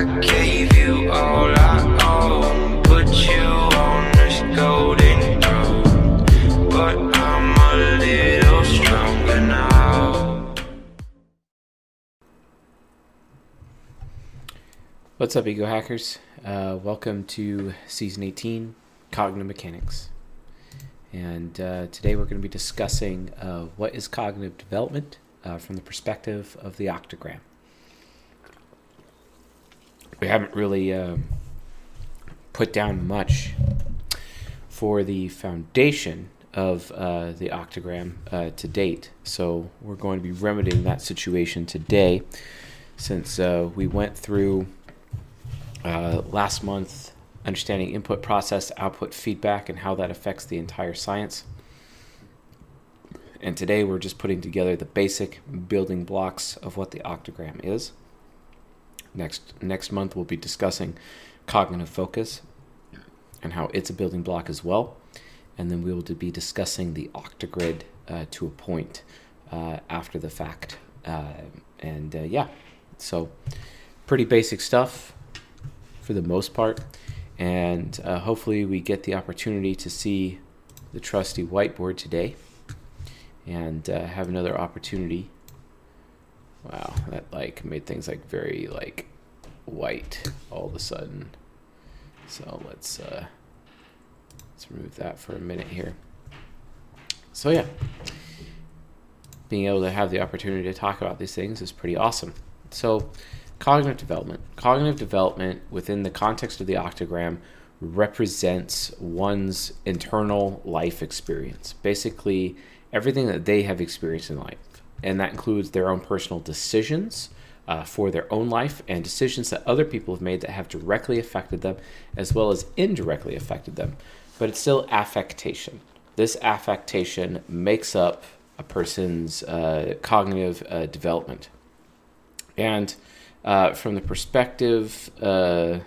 What's up, Ego Hackers? Uh, welcome to Season 18 Cognitive Mechanics. And uh, today we're going to be discussing uh, what is cognitive development uh, from the perspective of the octagram. We haven't really um put down much for the foundation of uh, the octagram uh, to date, so we're going to be remedying that situation today since uh, we went through uh, last month understanding input process output feedback and how that affects the entire science. And today we're just putting together the basic building blocks of what the octagram is next next month we'll be discussing cognitive focus and how it's a building block as well and then we will be discussing the octogrid uh, to a point uh, after the fact uh, and uh, yeah so pretty basic stuff for the most part. And uh, hopefully, we get the opportunity to see the trusty whiteboard today and uh, have another opportunity. Wow, that like made things like very like white all of a sudden. So let's uh, let's remove that for a minute here. So yeah, being able to have the opportunity to talk about these things is pretty awesome. So cognitive development. Cognitive development within the context of the octagram represents one's internal life experience. Basically, everything that they have experienced in life. And that includes their own personal decisions uh, for their own life and decisions that other people have made that have directly affected them as well as indirectly affected them. But it's still affectation. This affectation makes up a person's uh, cognitive uh, development. And uh, from the perspective, uh,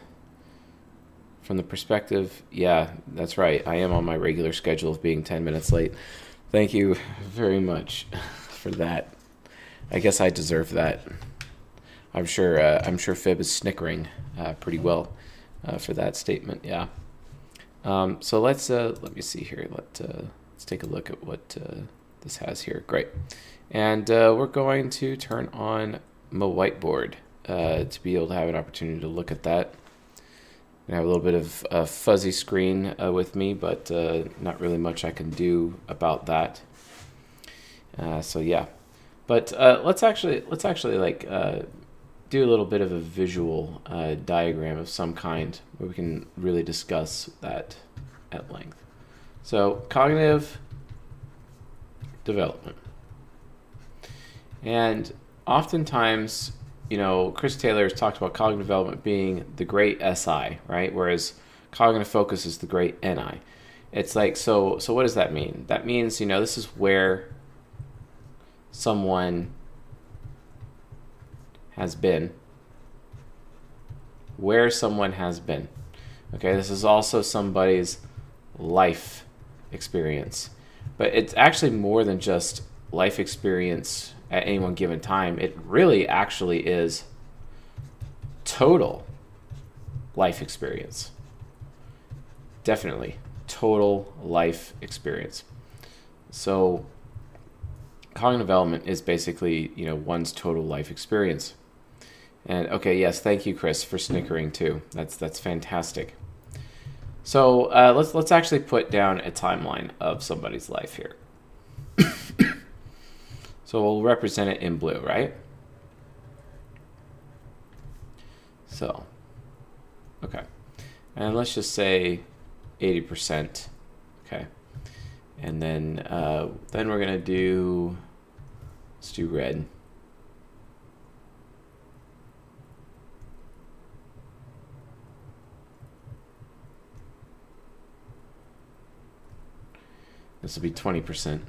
from the perspective, yeah, that's right. I am on my regular schedule of being 10 minutes late. Thank you very much for that. I guess I deserve that. I'm sure. Uh, I'm sure Fib is snickering uh, pretty well uh, for that statement. Yeah. Um, so let's uh, let me see here. Let let's take a look at what this has here. Great. And we're going to turn on my whiteboard uh, to be able to have an opportunity to look at that. I have a little bit of a fuzzy screen uh, with me, but uh, not really much I can do about that. Uh, so yeah, but uh, let's actually let's actually like uh, do a little bit of a visual uh, diagram of some kind where we can really discuss that at length. So cognitive development, and oftentimes you know, Chris Taylor has talked about cognitive development being the great SI, right? Whereas cognitive focus is the great NI. It's like so so what does that mean? That means, you know, this is where someone has been where someone has been. Okay, this is also somebody's life experience. But it's actually more than just life experience at any one given time. It really actually is total life experience. Definitely total life experience. So cognitive development is basically, you know, one's total life experience. And okay, yes, thank you, Chris, for snickering too. That's that's fantastic. So uh, let's let's actually put down a timeline of somebody's life here. So we'll represent it in blue, right? So, okay. And let's just say 80%. Okay. And then, uh, then we're to do, let's do red. This will be 20%.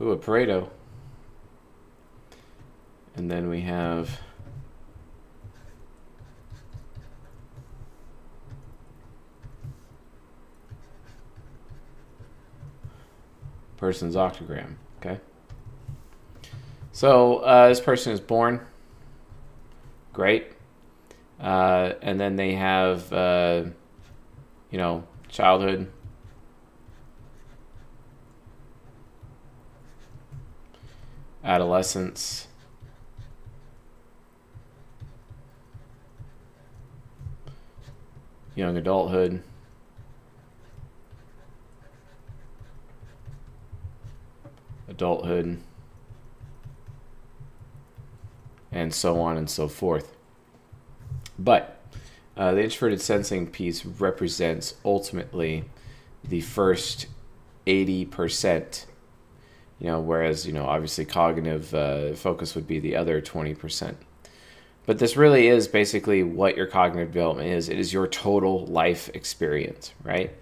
Ooh, a Pareto. And then we have person's octagram, okay? So uh, this person is born Great. Uh, and then they have, uh, you know, childhood. Adolescence. Young adulthood. Adulthood. And so on and so forth. But uh, the introverted sensing piece represents ultimately the first 80%, you know, whereas, you know, obviously cognitive uh, focus would be the other 20%. But this really is basically what your cognitive development is. It is your total life experience, right?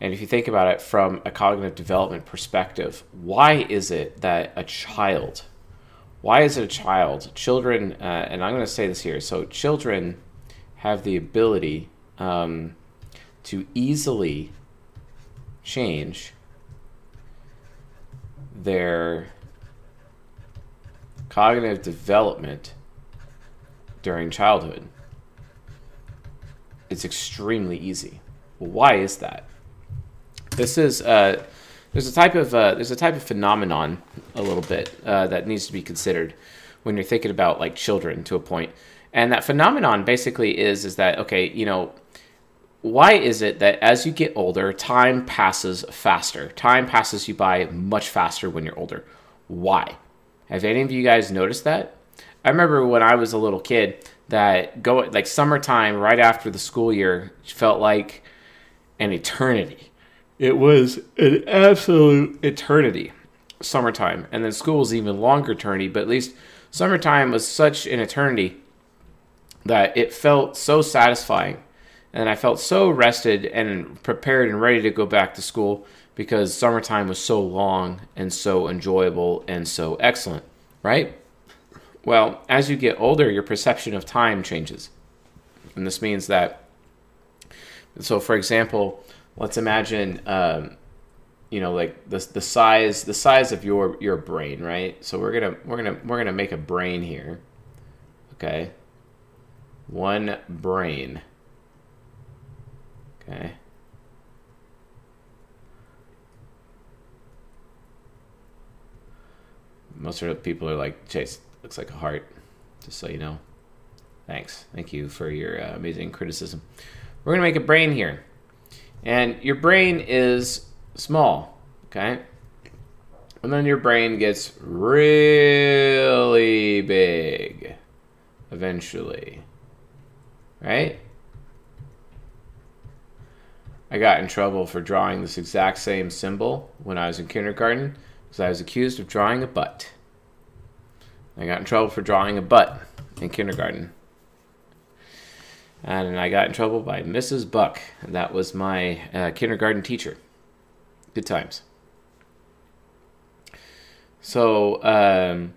And if you think about it from a cognitive development perspective, why is it that a child, why is it a child? Children, uh, and I'm going to say this here. So, children have the ability um, to easily change their cognitive development during childhood. It's extremely easy. Well, why is that? This is uh, there's a type of uh, there's a type of phenomenon a little bit uh, that needs to be considered when you're thinking about like children to a point, and that phenomenon basically is is that okay, you know, why is it that as you get older, time passes faster? Time passes you by much faster when you're older. Why? Have any of you guys noticed that? I remember when I was a little kid that go like summertime right after the school year felt like an eternity. It was an absolute eternity, summertime. And then school was even longer eternity, but at least summertime was such an eternity that it felt so satisfying. And I felt so rested and prepared and ready to go back to school because summertime was so long and so enjoyable and so excellent, right? Well, as you get older, your perception of time changes. And this means that, so for example, let's imagine um, you know like the the size the size of your your brain right? So we're gonna we're gonna we're gonna make a brain here okay? One brain. Okay. Most of the people are like chase looks like a heart just so you know. Thanks. Thank you for your uh, amazing criticism. We're gonna make a brain here and your brain is small, okay? And then your brain gets really big eventually, right? I got in trouble for drawing this exact same symbol when I was in kindergarten because I was accused of drawing a butt. I got in trouble for drawing a butt in kindergarten and I got in trouble by Mrs. Buck. That was my uh, kindergarten teacher. Good times. So, um,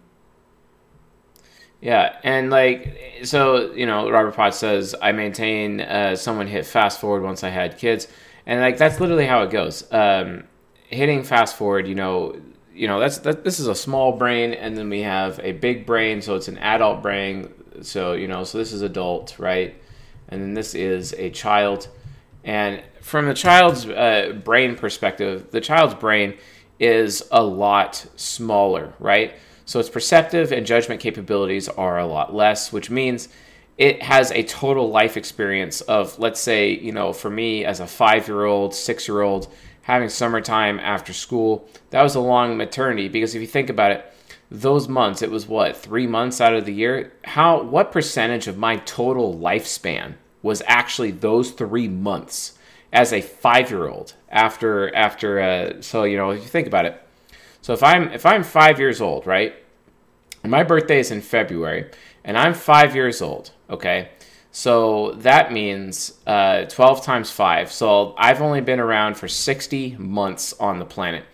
yeah, and like, so you know, Robert Potts says I maintain uh, someone hit fast forward once I had kids, and like that's literally how it goes. Um, hitting fast forward, you know, you know that's that. This is a small brain, and then we have a big brain, so it's an adult brain. So you know, so this is adult, right? And then this is a child. And from the child's uh, brain perspective, the child's brain is a lot smaller, right? So its perceptive and judgment capabilities are a lot less, which means it has a total life experience of, let's say, you know, for me as a five year old, six year old, having summertime after school, that was a long maternity because if you think about it, those months, it was what, three months out of the year? How, what percentage of my total lifespan was actually those three months as a five year old after, after, uh, so, you know, if you think about it. So if I'm, if I'm five years old, right? My birthday is in February and I'm five years old, okay? So that means uh, 12 times 5. So I've only been around for 60 months on the planet.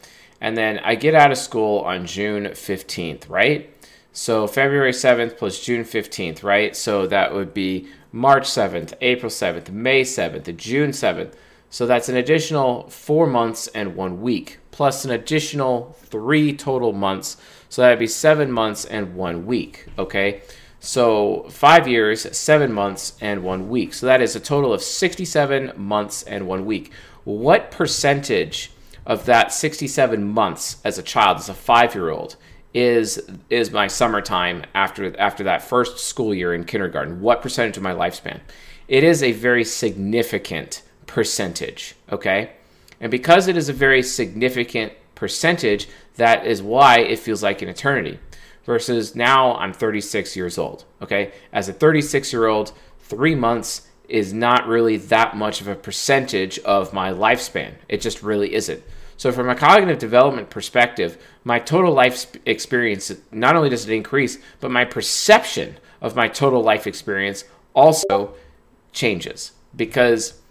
And then I get out of school on June 15th, right? So February 7th plus June 15th, right? So that would be March 7th, April 7th, May 7th, June 7th. So that's an additional four months and one week, plus an additional three total months. So that'd be seven months and one week, okay? So five years, seven months, and one week. So that is a total of 67 months and one week. What percentage of that 67 months as a child, as a five year old, is is my summertime after after that first school year in kindergarten? What percentage of my lifespan? It is a very significant percentage, okay? And because it is a very significant percentage, that is why it feels like an eternity versus now I'm 36 years old. Okay. As a 36 year old, three months is not really that much of a percentage of my lifespan. It just really isn't. So, from a cognitive development perspective, my total life experience not only does it increase, but my perception of my total life experience also changes because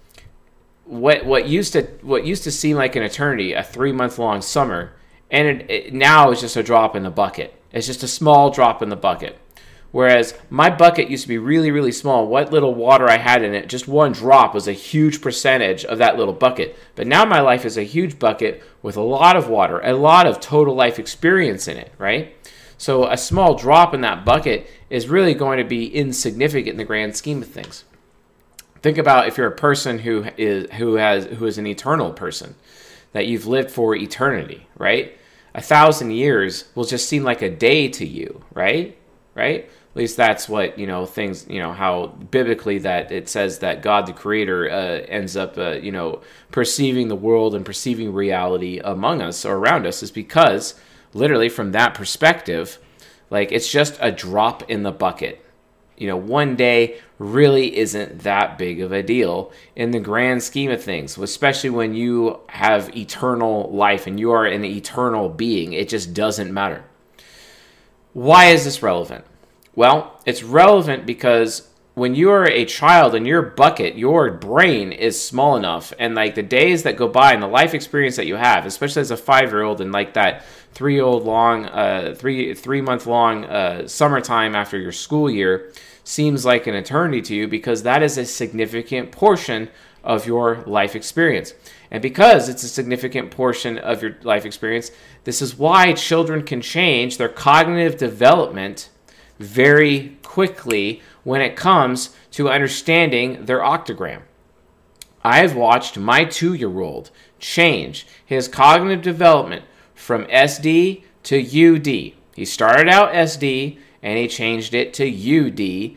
what what used to what used to seem like an eternity, a three month long summer, and it, it now is just a drop in the bucket. It's just a small drop in the bucket. Whereas my bucket used to be really, really small. What little water I had in it, just one drop was a huge percentage of that little bucket. But now my life is a huge bucket with a lot of water, a lot of total life experience in it, right? So a small drop in that bucket is really going to be insignificant in the grand scheme of things. Think about if you're a person who is who has who is an eternal person, that you've lived for eternity, right? a thousand years will just seem like a day to you, right? Right? At least that's what you know. Things you know how biblically that it says that God the Creator uh, ends up uh, you know perceiving the world and perceiving reality among us or around us is because literally from that perspective, like it's just a drop in the bucket you know, one day really isn't that big of a deal in the grand scheme of things, especially when you have eternal life and you are an eternal being. It just doesn't matter. Why is this relevant? Well, it's relevant because when you are a child and your bucket, your brain is small enough, and like the days that go by and the life experience that you have, especially as a five year old and like that three old long, uh, three three month long uh, summertime after your school year, seems like an eternity to you because that is a significant portion of your life experience. And because it's a significant portion of your life experience, this is why children can change their cognitive development very quickly when it comes to understanding their octagram. I've watched my two year old change his cognitive development from SD to UD. He started out SD and he changed it to UD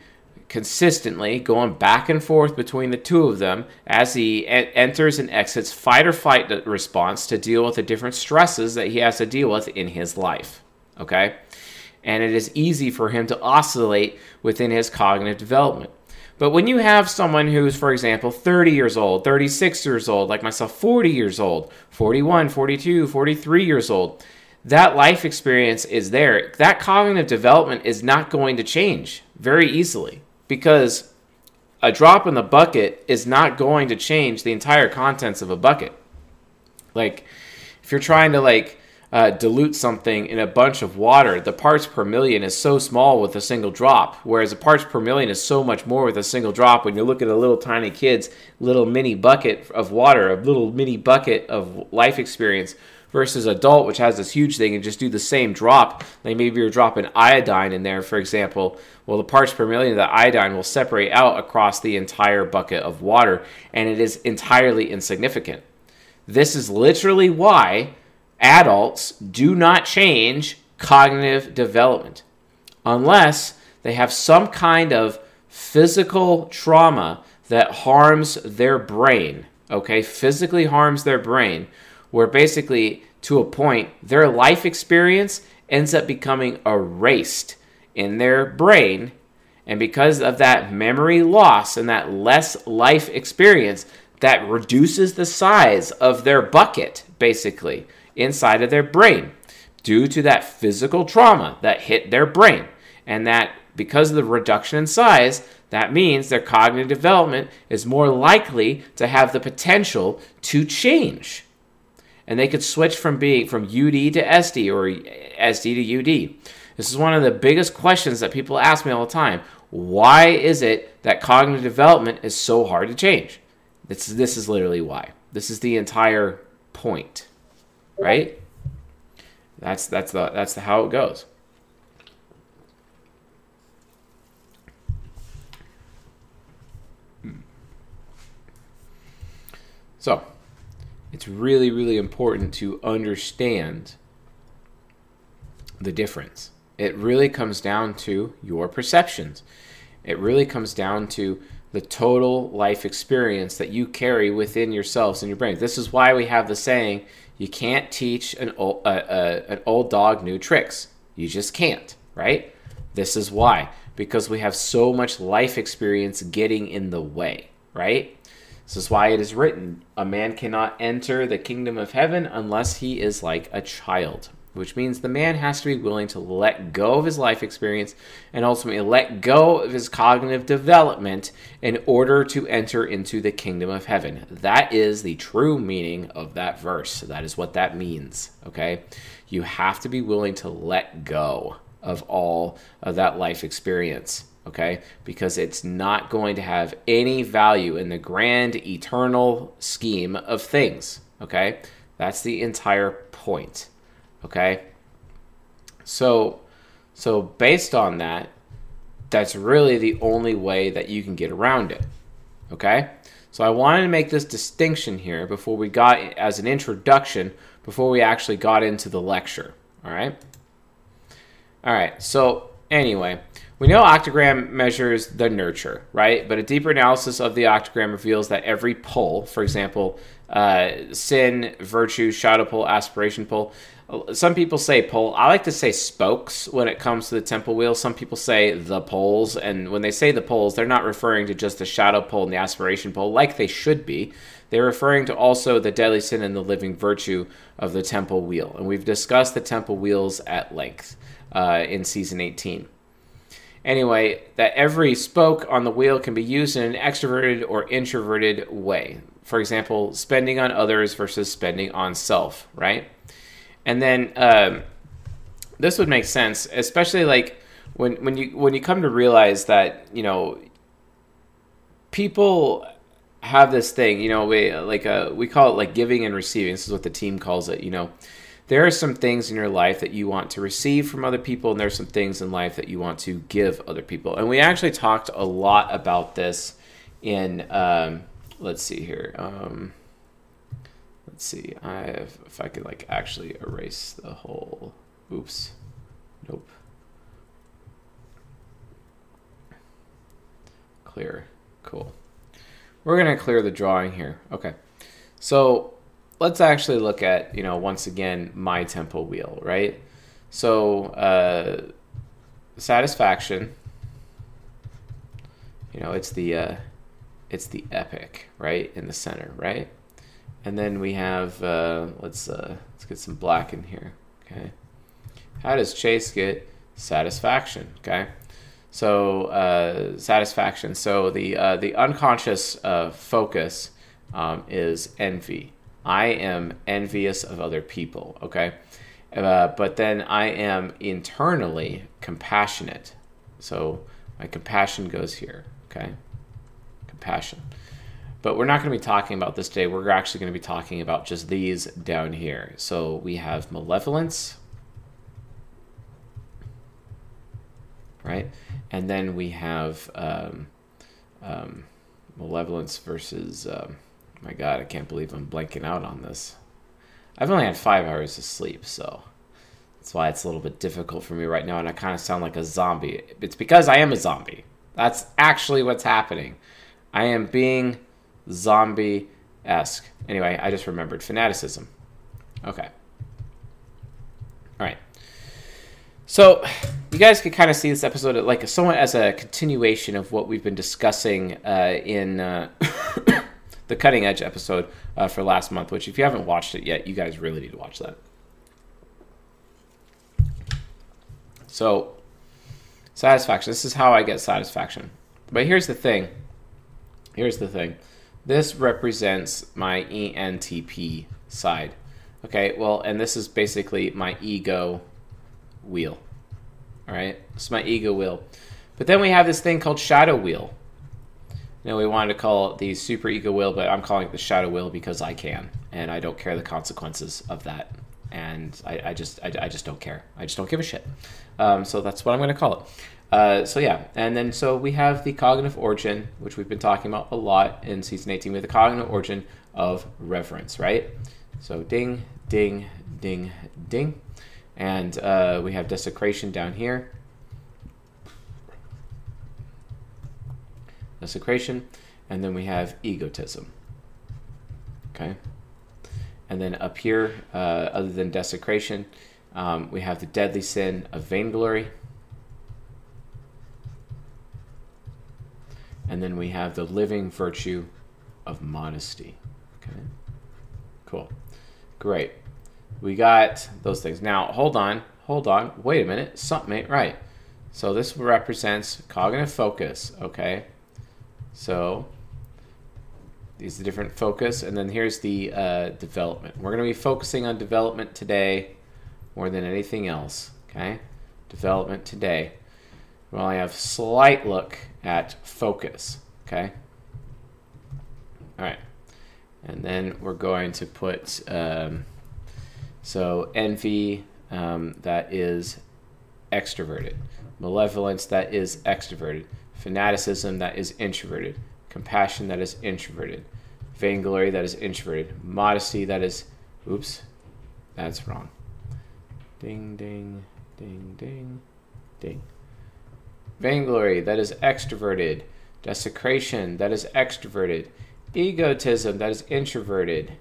consistently, going back and forth between the two of them as he enters and exits fight or flight response to deal with the different stresses that he has to deal with in his life. Okay? And it is easy for him to oscillate within his cognitive development. But when you have someone who's, for example, 30 years old, 36 years old, like myself, 40 years old, 41, 42, 43 years old, that life experience is there. That cognitive development is not going to change very easily because a drop in the bucket is not going to change the entire contents of a bucket. Like, if you're trying to, like, uh, dilute something in a bunch of water, the parts per million is so small with a single drop, whereas the parts per million is so much more with a single drop. When you look at a little tiny kid's little mini bucket of water, a little mini bucket of life experience, versus adult, which has this huge thing, and just do the same drop. Like maybe you're dropping iodine in there, for example. Well, the parts per million of the iodine will separate out across the entire bucket of water, and it is entirely insignificant. This is literally why adults do not change cognitive development unless they have some kind of physical trauma that harms their brain, okay, physically harms their brain, where basically to a point their life experience ends up becoming erased in their brain. And because of that memory loss and that less life experience, that reduces the size of their bucket, basically inside of their brain due to that physical trauma that hit their brain. And that because of the reduction in size, that means their cognitive development is more likely to have the potential to change. And they could switch from being from UD to SD or SD to UD. This is one of the biggest questions that people ask me all the time. Why is it that cognitive development is so hard to change? This, this is literally why. This is the entire point right? That's that's the that's the how it goes. Hmm. So, it's really really important to understand the difference. It really comes down to your perceptions. It really comes down to the total life experience that you carry within yourselves and your brain. This is why we have the saying you can't teach an old, uh, uh, an old dog new tricks. You just can't, right? This is why. Because we have so much life experience getting in the way, right? This is why it is written, a man cannot enter the kingdom of heaven unless he is like a child, which means the man has to be willing to let go of his life experience and ultimately let go of his cognitive development in order to enter into the kingdom of heaven. That is the true meaning of that verse. That is what that means, okay? You have to be willing to let go of all of that life experience okay? Because it's not going to have any value in the grand eternal scheme of things, okay? That's the entire point, okay? So so based on that, that's really the only way that you can get around it. Okay? So I wanted to make this distinction here before we got as an introduction before we actually got into the lecture, all right? All right. So anyway, we know octagram measures the nurture, right? But a deeper analysis of the octagram reveals that every pole, for example, uh, sin, virtue, shadow pole, aspiration pole, some people say pole. I like to say spokes when it comes to the temple wheel. Some people say the poles, and when they say the poles, they're not referring to just the shadow pole and the aspiration pole, like they should be. They're referring to also the deadly sin and the living virtue of the temple wheel. And we've discussed the temple wheels at length uh, in season 18. Anyway, that every spoke on the wheel can be used in an extroverted or introverted way. For example, spending on others versus spending on self, right? And then um, this would make sense, especially like when when you when you come to realize that you know people have this thing, you know, we like uh, we call it like giving and receiving. This is what the team calls it, you know. There are some things in your life that you want to receive from other people, and there's some things in life that you want to give other people. And we actually talked a lot about this in, um, let's see here. Um, let's see. I have, if I could like actually erase the whole. Oops. Nope. Clear. Cool. We're gonna clear the drawing here. Okay. So let's actually look at you know once again my temple wheel, right? So uh, satisfaction. You know, it's the uh, it's the epic, right, in the center, right? And then we have uh, let's uh, let's get some black in here. Okay, how does Chase get satisfaction? Okay, so uh, satisfaction. So the uh, the unconscious uh, focus um, is envy. I am envious of other people. Okay, uh, but then I am internally compassionate. So my compassion goes here. Okay, compassion. But we're not going to be talking about this today. We're actually going to be talking about just these down here. So we have malevolence, right? And then we have um, um, malevolence versus. Um, my God, I can't believe I'm blanking out on this. I've only had five hours of sleep, so that's why it's a little bit difficult for me right now, and I kind of sound like a zombie. It's because I am a zombie. That's actually what's happening. I am being zombie esque. Anyway, I just remembered fanaticism. Okay. All right. So, you guys can kind of see this episode like somewhat as a continuation of what we've been discussing uh, in uh, the cutting edge episode uh, for last month. Which, if you haven't watched it yet, you guys really need to watch that. So, satisfaction. This is how I get satisfaction. But here's the thing Here's the thing. This represents my ENTP side. Okay, well, and this is basically my ego wheel. All right, it's my ego wheel. But then we have this thing called shadow wheel. Now we wanted to call it the super ego wheel, but I'm calling it the shadow wheel because I can, and I don't care the consequences of that, and I, I just I, I, just don't care. I just don't give a shit. Um, so that's what I'm going to call it. Uh, so yeah, and then so we have the cognitive origin, which we've been talking about a lot in season 18. We have the cognitive origin of reverence, right? So ding, ding, ding, ding, and uh, we have desecration down here. Desecration, and then we have egotism. Okay, and then up here, uh, other than desecration, um, we have the deadly sin of vainglory. And then we have the living virtue of modesty. Okay. Cool. Great. We got those things. Now, hold on. Hold on. Wait a minute. Something ain't right. So this represents cognitive focus. Okay. So these are different focus. And then here's the uh, development. We're going to be focusing on development today more than anything else. Okay. Development today. Well, only have slight look at focus. Okay. All right. And then we're going to put, um, so envy, um, that is extroverted. Malevolence, that is extroverted. Fanaticism, that is introverted. Compassion, that is introverted. Vainglory, that is introverted. Modesty, that is, oops, that's wrong. Ding, ding, ding, ding, ding. Vainglory, that is extroverted. Desecration, that is extroverted egotism that is introverted,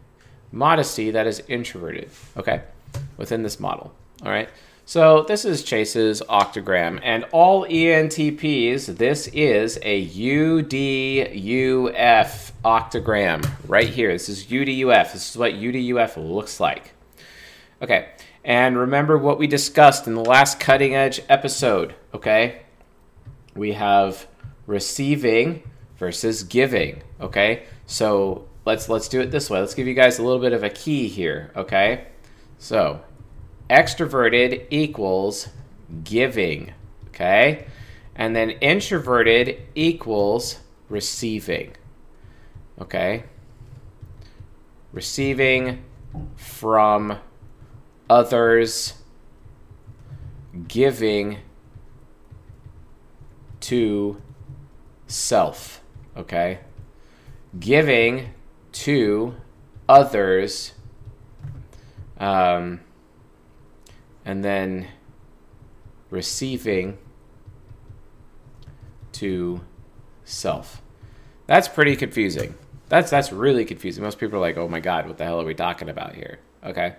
modesty that is introverted. Okay, within this model. All right. So this is Chase's octagram, and all ENTPs, this is a UDUF octagram right here. This is UDUF. This is what UDUF looks like. Okay, and remember what we discussed in the last cutting edge episode. Okay, we have receiving versus giving. Okay, so let's let's do it this way. Let's give you guys a little bit of a key here, okay? So, extroverted equals giving, okay? And then introverted equals receiving. Okay? Receiving from others, giving to self. Okay? giving to others, um, and then receiving to self. That's pretty confusing. That's that's really confusing. Most people are like, "Oh my god, what the hell are we talking about here?" Okay.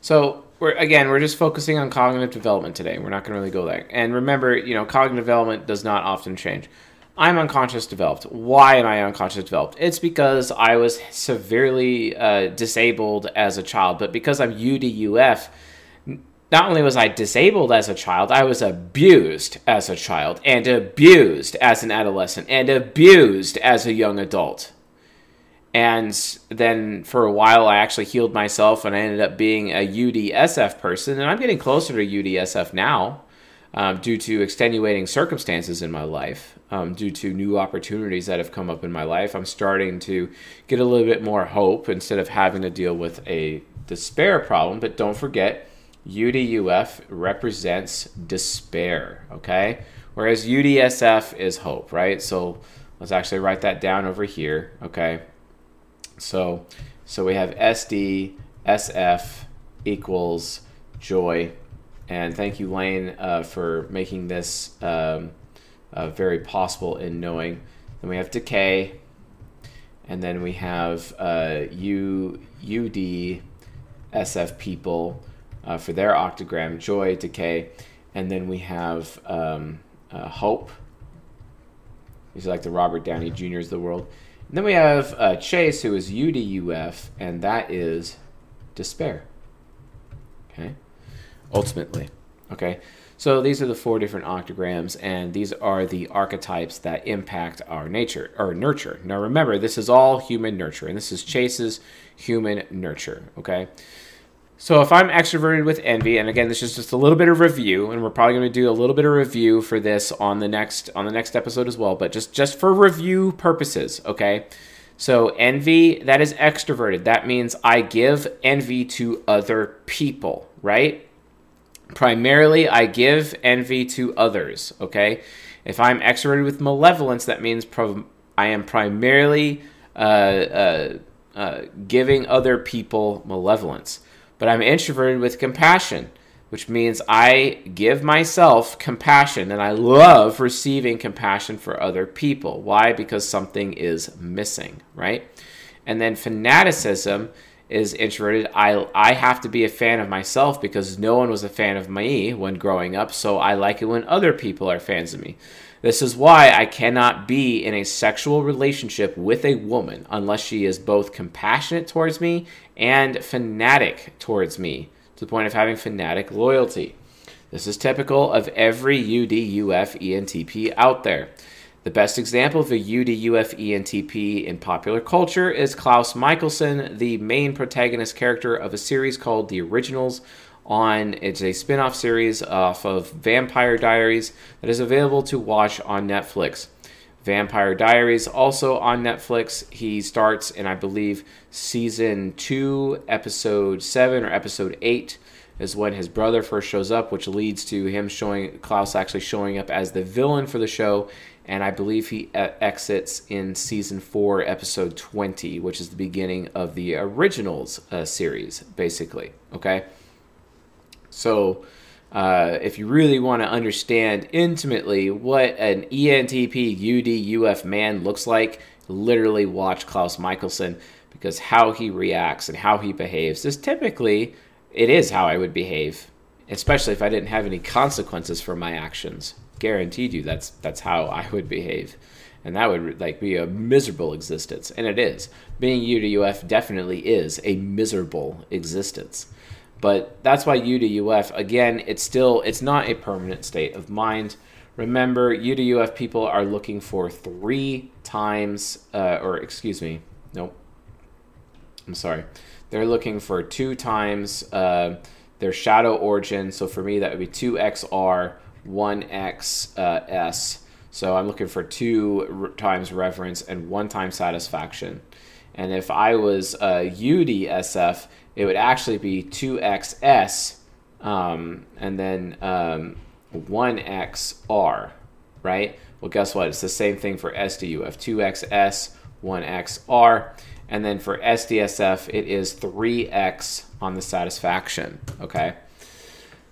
So we're again, we're just focusing on cognitive development today. We're not going to really go there. And remember, you know, cognitive development does not often change. I'm unconscious developed. Why am I unconscious developed? It's because I was severely uh, disabled as a child, but because I'm UDUF, not only was I disabled as a child, I was abused as a child, and abused as an adolescent, and abused as a young adult. And then for a while, I actually healed myself, and I ended up being a UDSF person, and I'm getting closer to UDSF now um, due to extenuating circumstances in my life, um, due to new opportunities that have come up in my life, I'm starting to get a little bit more hope instead of having to deal with a despair problem. But don't forget, UDUF represents despair, okay? Whereas UDSF is hope, right? So let's actually write that down over here, okay? So, so we have SD, SF equals joy and thank you, Lane, uh, for making this um, uh, very possible in knowing. Then we have decay, and then we have uh, U, UD, SF people uh, for their octagram, joy, decay, and then we have um, uh, hope. Are like the Robert Downey Jr.'s of the world. And then we have uh, Chase, who is UDUF, and that is despair. Okay ultimately. Okay, so these are the four different octagrams, and these are the archetypes that impact our nature or nurture. Now remember, this is all human nurture, and this is Chase's human nurture. Okay. So if I'm extroverted with envy, and again, this is just a little bit of review, and we're probably going to do a little bit of review for this on the next on the next episode as well, but just just for review purposes, okay? So envy that is extroverted. That means I give envy to other people, right? Primarily, I give envy to others. Okay, if I'm extroverted with malevolence, that means pro- I am primarily uh, uh, uh, giving other people malevolence. But I'm introverted with compassion, which means I give myself compassion and I love receiving compassion for other people. Why? Because something is missing, right? And then fanaticism is introverted. I I have to be a fan of myself because no one was a fan of me when growing up, so I like it when other people are fans of me. This is why I cannot be in a sexual relationship with a woman unless she is both compassionate towards me and fanatic towards me to the point of having fanatic loyalty. This is typical of every UDUF ENTP out there. The best example of a UDUF ENTP in popular culture is Klaus Mikaelson, the main protagonist character of a series called The Originals on it's a spin-off series off of Vampire Diaries that is available to watch on Netflix. Vampire Diaries also on Netflix. He starts in I believe season 2, episode 7 or episode 8 is when his brother first shows up, which leads to him showing Klaus actually showing up as the villain for the show and I believe he exits in season four, episode 20, which is the beginning of the originals uh, series, basically. Okay. So, uh, if you really want to understand intimately what an ENTP UD UF man looks like, literally watch Klaus Mikaelson because how he reacts and how he behaves is typically it is how I would behave, especially if I didn't have any consequences for my actions guaranteed you that's that's how I would behave. And that would like be a miserable existence. And it is. Being UDUF definitely is a miserable existence. But that's why UDUF again, it's still it's not a permanent state of mind. Remember, UDUF people are looking for three times, uh, or excuse me, nope. I'm sorry. They're looking for two times uh, their shadow origin. So for me, that would be 2XR 1XS. uh, So I'm looking for two times reverence and one time satisfaction. And if I was a UDSF, it would actually be 2xs um, and then um, 1xr, right? Well, guess what? It's the same thing for SDUF 2xs, 1xr. And then for SDSF, it is 3x on the satisfaction, okay?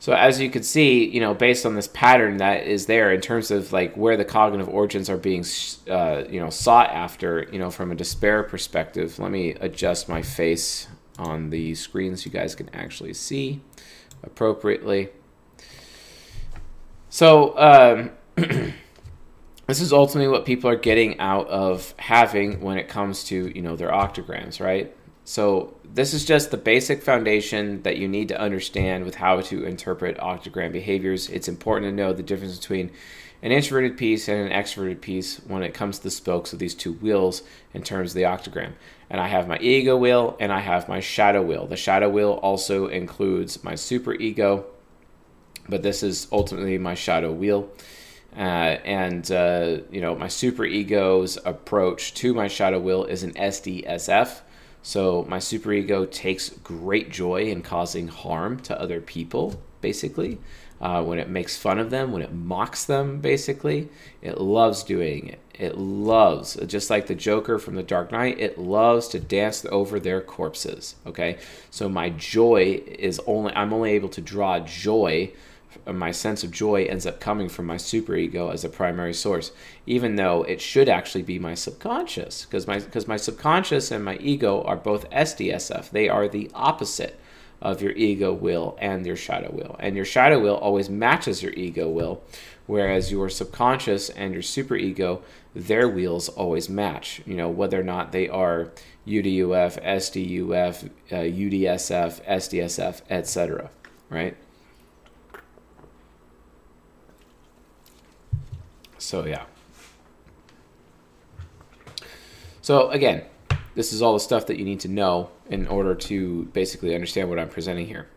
So as you can see, you know, based on this pattern that is there in terms of like where the cognitive origins are being, uh, you know, sought after, you know, from a despair perspective. Let me adjust my face on the screen so you guys can actually see appropriately. So um, this is ultimately what people are getting out of having when it comes to, you know, their octagrams, right? So this is just the basic foundation that you need to understand with how to interpret octagram behaviors. It's important to know the difference between an introverted piece and an extroverted piece when it comes to the spokes of these two wheels in terms of the octagram. And I have my ego wheel and I have my shadow wheel. The shadow wheel also includes my super ego, but this is ultimately my shadow wheel. Uh, and uh, you know my super ego's approach to my shadow wheel is an SDSF, so my super ego takes great joy in causing harm to other people, basically. Uh, when it makes fun of them, when it mocks them, basically, it loves doing it. It loves, just like the Joker from The Dark Knight, it loves to dance over their corpses. Okay, so my joy is only I'm only able to draw joy my sense of joy ends up coming from my superego as a primary source, even though it should actually be my subconscious, because my because my subconscious and my ego are both SDSF. They are the opposite of your ego wheel and your shadow wheel, and your shadow wheel always matches your ego wheel, whereas your subconscious and your superego, their wheels always match. You know whether or not they are UDUF, SDUF, uh, UDSF, SDSF, etc. Right? So yeah. So again, this is all the stuff that you need to know in order to basically understand what I'm presenting here.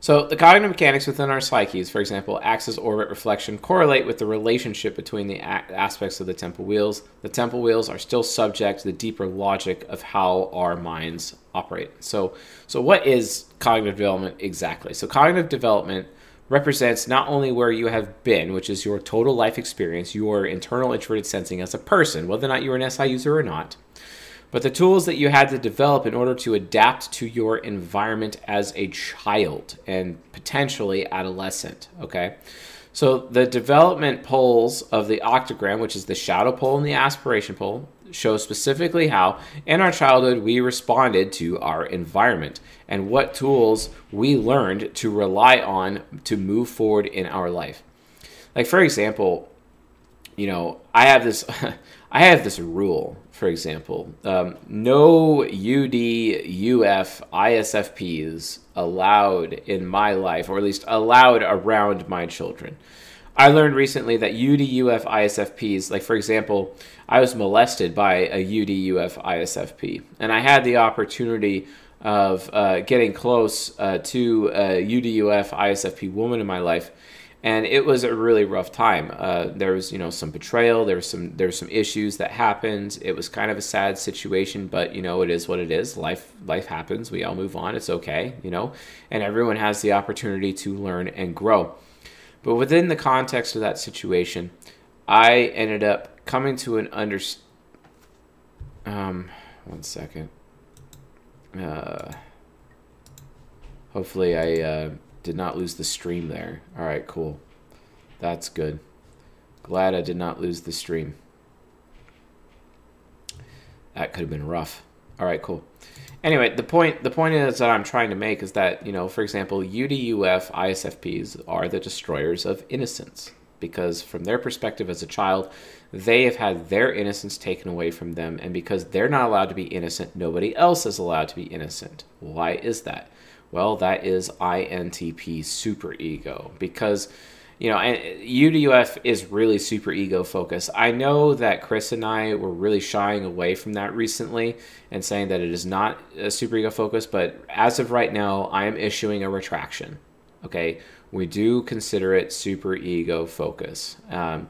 So the cognitive mechanics within our psyches, for example, axis, orbit, reflection, correlate with the relationship between the aspects of the temple wheels. The temple wheels are still subject to the deeper logic of how our minds operate. So, so what is cognitive development exactly? So cognitive development represents not only where you have been, which is your total life experience, your internal introverted sensing as a person, whether or not you're an SI user or not, but the tools that you had to develop in order to adapt to your environment as a child and potentially adolescent. Okay. So the development poles of the octagram, which is the shadow pole and the aspiration pole, show specifically how in our childhood we responded to our environment and what tools we learned to rely on to move forward in our life. Like for example, you know, I have this I have this rule, for example, um, no UD, UF, ISFPs allowed in my life, or at least allowed around my children. I learned recently that UD, UF, ISFPs, like for example, I was molested by a UD, UF, ISFP, and I had the opportunity of uh, getting close uh, to a UD, UF, ISFP woman in my life and it was a really rough time. Uh, there was, you know, some betrayal. There was some there were some issues that happened. It was kind of a sad situation, but you know, it is what it is. Life life happens. We all move on. It's okay, you know, and everyone has the opportunity to learn and grow. But within the context of that situation, I ended up coming to an under. Um, one second. Uh, hopefully, I. Uh, did not lose the stream there. All right, cool. That's good. Glad I did not lose the stream. That could have been rough. All right, cool. Anyway, the point the point is that I'm trying to make is that you know, for example, UDUF ISFPs are the destroyers of innocence because from their perspective as a child, they have had their innocence taken away from them, and because they're not allowed to be innocent, nobody else is allowed to be innocent. Why is that? Well, that is INTP superego because you know, and UDUF is really super ego focused. I know that Chris and I were really shying away from that recently and saying that it is not a super ego focus, but as of right now, I am issuing a retraction. Okay, we do consider it super ego focus. Um,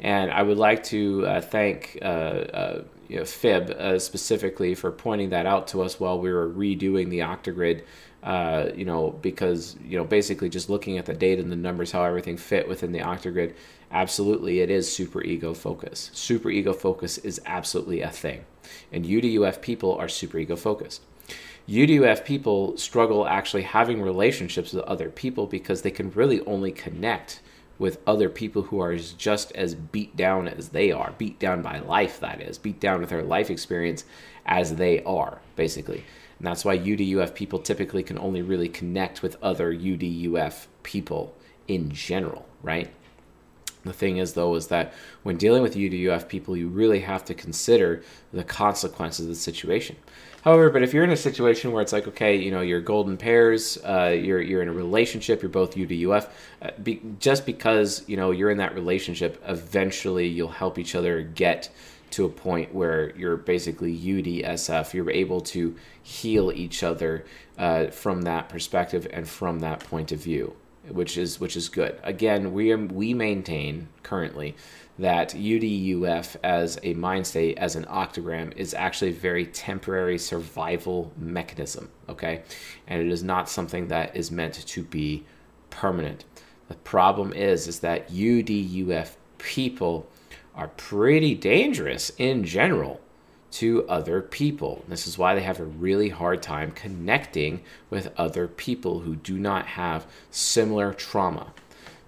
and I would like to uh, thank uh, uh, you know, Fib uh, specifically for pointing that out to us while we were redoing the Octagrid uh, you know, because you know, basically just looking at the data and the numbers, how everything fit within the octagrid, absolutely, it is super ego focus. Super ego focus is absolutely a thing, and UDUF people are super ego focused. UDUF people struggle actually having relationships with other people because they can really only connect with other people who are just as beat down as they are, beat down by life, that is, beat down with their life experience as they are, basically. And that's why UDUF people typically can only really connect with other UDUF people in general, right? The thing is, though, is that when dealing with UDUF people, you really have to consider the consequences of the situation. However, but if you're in a situation where it's like, okay, you know, you're golden pairs, uh, you're you're in a relationship, you're both UDUF, uh, be, just because you know you're in that relationship, eventually you'll help each other get to a point where you're basically UDSF. You're able to heal each other uh, from that perspective and from that point of view, which is which is good. Again, we we maintain currently that UDUF as a mind state, as an octagram, is actually a very temporary survival mechanism. Okay, and it is not something that is meant to be permanent. The problem is is that UDUF people are pretty dangerous in general to other people. This is why they have a really hard time connecting with other people who do not have similar trauma.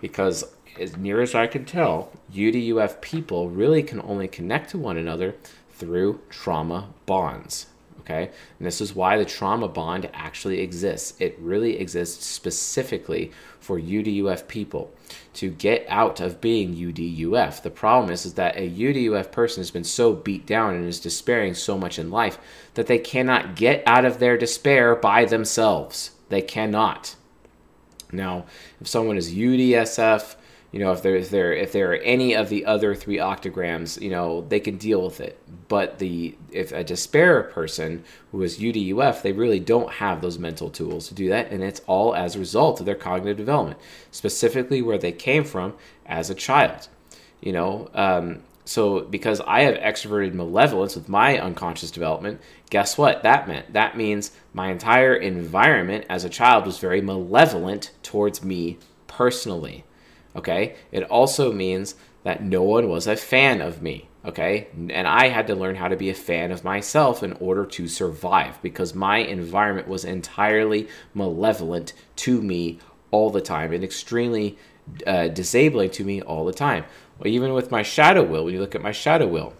Because, as near as I can tell, UDUF people really can only connect to one another through trauma bonds. Okay? And this is why the trauma bond actually exists. It really exists specifically for UDUF people to get out of being UDUF. The problem is, is that a UDUF person has been so beat down and is despairing so much in life that they cannot get out of their despair by themselves. They cannot. Now, if someone is UDSF, you know if there if there if there are any of the other three octagrams you know they can deal with it. But the if a despair person who is uduf they really don't have those mental tools to do that. And it's all as a result of their cognitive development specifically where they came from as a child you know? Um, so because i have extroverted malevolence with my unconscious development guess what that meant? That means my entire environment as a child was very malevolent towards me personally Okay. It also means that no one was a fan of me. Okay. And I had to learn how to be a fan of myself in order to survive because my environment was entirely malevolent to me all the time and extremely uh, disabling to me all the time. Well, even with my shadow wheel, when you look at my shadow wheel,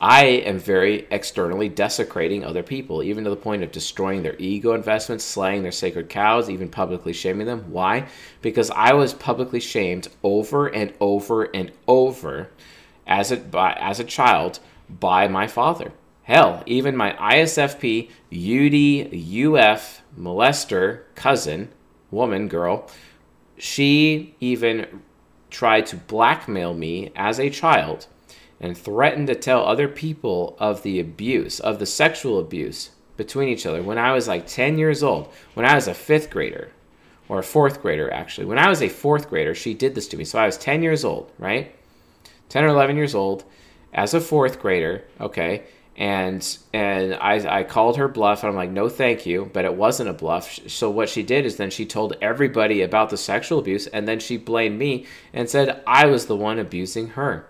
I am very externally desecrating other people, even to the point of destroying their ego investments, slaying their sacred cows, even publicly shaming them. Why? Because I was publicly shamed over and over and over as a, by, as a child by my father. Hell, even my ISFP, UD, UF, molester, cousin, woman, girl, she even tried to blackmail me as a child and threatened to tell other people of the abuse, of the sexual abuse between each other when I was like 10 years old, when I was a fifth grader, or a fourth grader actually. When I was a fourth grader, she did this to me. So I was 10 years old, right? 10 or 11 years old as a fourth grader, okay? And and I, I called her bluff and I'm like, no, thank you. But it wasn't a bluff. So what she did is then she told everybody about the sexual abuse and then she blamed me and said I was the one abusing her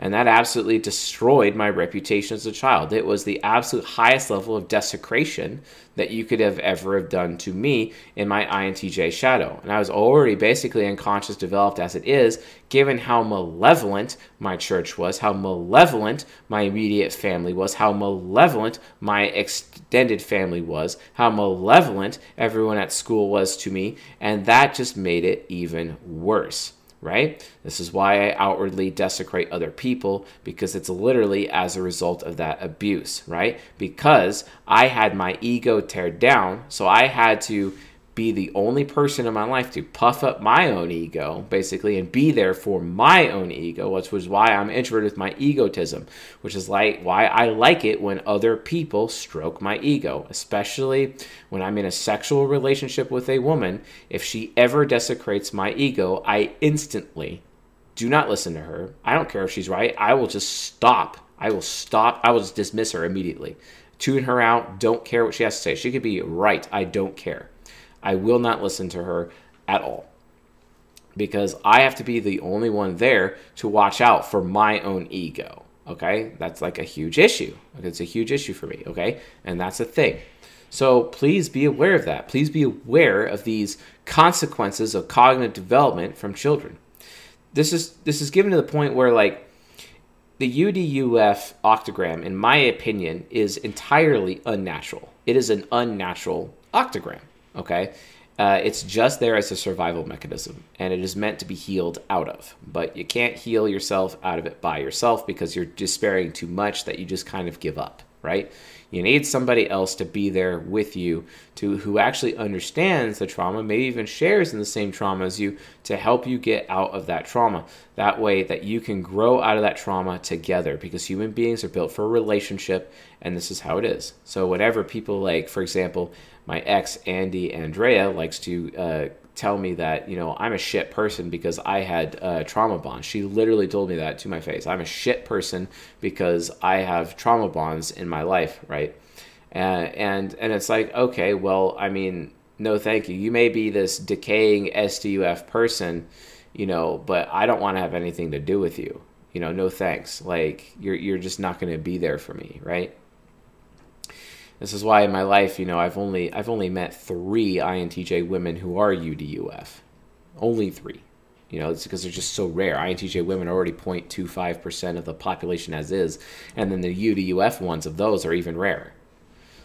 and that absolutely destroyed my reputation as a child. It was the absolute highest level of desecration that you could have ever have done to me in my INTJ shadow. And I was already basically unconscious developed as it is, given how malevolent my church was, how malevolent my immediate family was, how malevolent my extended family was, how malevolent everyone at school was to me, and that just made it even worse right? This is why I outwardly desecrate other people because it's literally as a result of that abuse, right? Because I had my ego tear down, so I had to be the only person in my life to puff up my own ego, basically, and be there for my own ego, which was why I'm introverted with my egotism, which is like why I like it when other people stroke my ego, especially when I'm in a sexual relationship with a woman. If she ever desecrates my ego, I instantly do not listen to her. I don't care if she's right. I will just stop. I will stop. I will just dismiss her immediately. Tune her out. Don't care what she has to say. She could be right. I don't care. I will not listen to her at all because I have to be the only one there to watch out for my own ego. Okay, that's like a huge issue. It's a huge issue for me. Okay, and that's a thing. So please be aware of that. Please be aware of these consequences of cognitive development from children. This is this is given to the point where like the UDUF octagram, in my opinion, is entirely unnatural. It is an unnatural octagram. Okay. Uh, it's just there as a survival mechanism, and it is meant to be healed out of. But you can't heal yourself out of it by yourself because you're despairing too much that you just kind of give up, right? You need somebody else to be there with you, to who actually understands the trauma, maybe even shares in the same trauma as you, to help you get out of that trauma. That way, that you can grow out of that trauma together, because human beings are built for a relationship, and this is how it is. So, whenever people like, for example, my ex Andy Andrea likes to uh, tell me that you know I'm a shit person because I had uh, trauma bonds. She literally told me that to my face. I'm a shit person because I have trauma bonds in my life, right? And and and it's like okay, well, I mean, no, thank you. You may be this decaying SDUF person, you know, but I don't want to have anything to do with you. You know, no thanks. Like you're you're just not going to be there for me, right? This is why in my life, you know, I've only I've only met three INTJ women who are UDUF. Only three. You know, it's because they're just so rare. INTJ women are already 0.25% of the population as is, and then the UDUF ones of those are even rarer.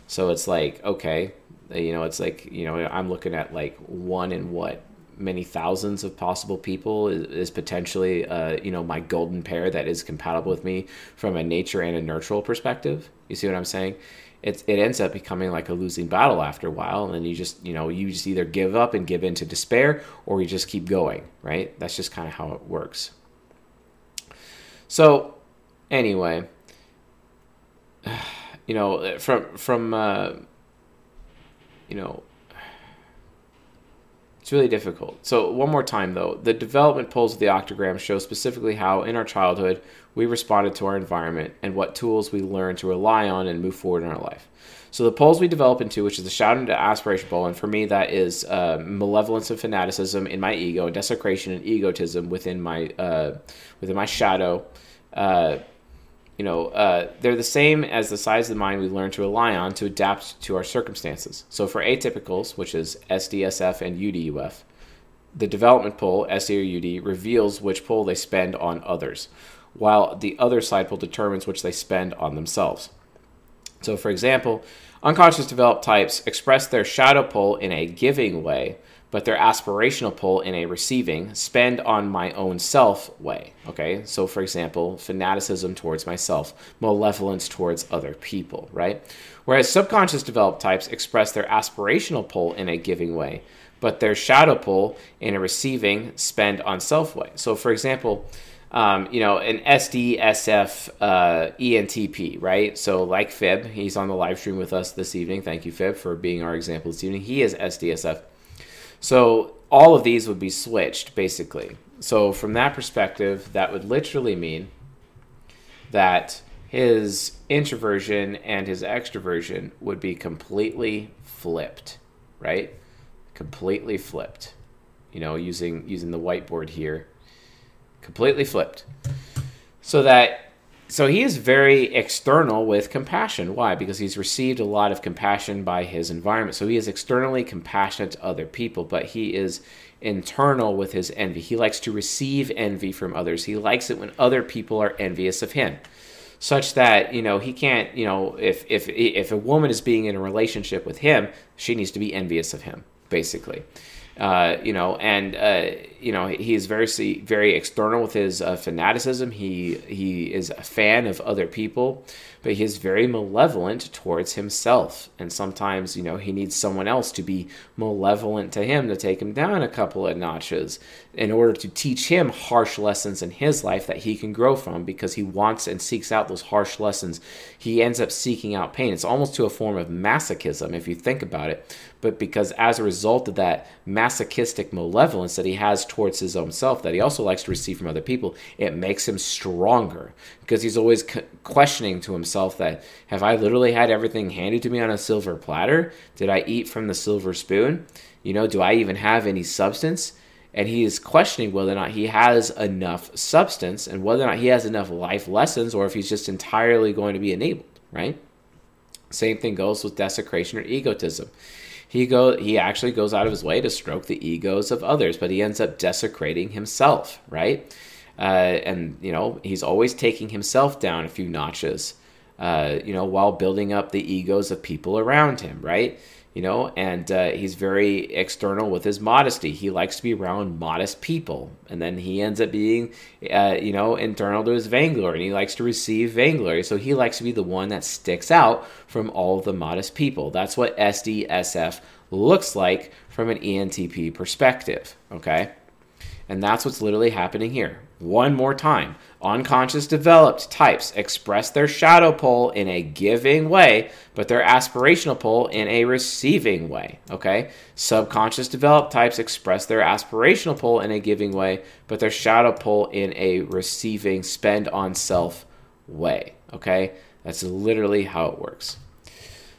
So it's like, okay, you know, it's like, you know, I'm looking at like one in what, many thousands of possible people is, is potentially uh, you know my golden pair that is compatible with me from a nature and a nurtural perspective. You see what I'm saying? It, it ends up becoming like a losing battle after a while, and you just you know you just either give up and give in to despair, or you just keep going. Right? That's just kind of how it works. So anyway, you know from from uh, you know it's really difficult. So, one more time though, the development poles of the octagram show specifically how in our childhood we responded to our environment and what tools we learned to rely on and move forward in our life. So, the poles we develop into, which is the shout into aspiration pole, and for me that is uh, malevolence and fanaticism in my ego, and desecration and egotism within my uh, within my shadow. Uh, you know, uh, they're the same as the size of the mind we learn to rely on to adapt to our circumstances. So for atypicals, which is SDSF and UDUF, the development pole, SD or UD, reveals which pole they spend on others, while the other side pole determines which they spend on themselves. So, for example, unconscious developed types express their shadow pole in a giving way, but their aspirational pull in a receiving spend on my own self way. Okay, so for example, fanaticism towards myself, malevolence towards other people, right? Whereas subconscious developed types express their aspirational pull in a giving way, but their shadow pull in a receiving spend on self way. So for example, um, you know, an SDSF uh, ENTP, right? So, like Fib, he's on the live stream with us this evening. Thank you, Fib, for being our example this evening. He is SDSF. So all of these would be switched basically. So from that perspective, that would literally mean that his introversion and his extroversion would be completely flipped, right? Completely flipped. You know, using using the whiteboard here. Completely flipped. So that so he is very external with compassion. Why? Because he's received a lot of compassion by his environment. So he is externally compassionate to other people, but he is internal with his envy. He likes to receive envy from others. He likes it when other people are envious of him. Such that, you know, he can't, you know, if if if a woman is being in a relationship with him, she needs to be envious of him, basically. Uh, you know, and uh, you know he is very very external with his uh, fanaticism. He he is a fan of other people, but he is very malevolent towards himself. And sometimes you know he needs someone else to be malevolent to him to take him down a couple of notches in order to teach him harsh lessons in his life that he can grow from because he wants and seeks out those harsh lessons. He ends up seeking out pain. It's almost to a form of masochism if you think about it but because as a result of that masochistic malevolence that he has towards his own self, that he also likes to receive from other people, it makes him stronger because he's always questioning to himself that have I literally had everything handed to me on a silver platter? Did I eat from the silver spoon? You know, do I even have any substance? and he is questioning whether or not he has enough substance and whether or not he has enough life lessons or if he's just entirely going to be enabled, right? Same thing goes with desecration or egotism he go he actually goes out of his way to stroke the egos of others, but he ends up desecrating himself, right? Uh, and you know he's always taking himself down a few notches, uh, you know, while building up the egos of people around him, right? You know, and uh, he's very external with his modesty. He likes to be around modest people, and then he ends up being, uh, you know, internal to his vainglory, and he likes to receive vainglory. So he likes to be the one that sticks out from all the modest people. That's what SDSF looks like from an ENTP perspective. Okay, and that's what's literally happening here. One more time. Unconscious developed types express their shadow pole in a giving way, but their aspirational pole in a receiving way. Okay? Subconscious developed types express their aspirational pole in a giving way, but their shadow pole in a receiving, spend on self way. Okay? That's literally how it works.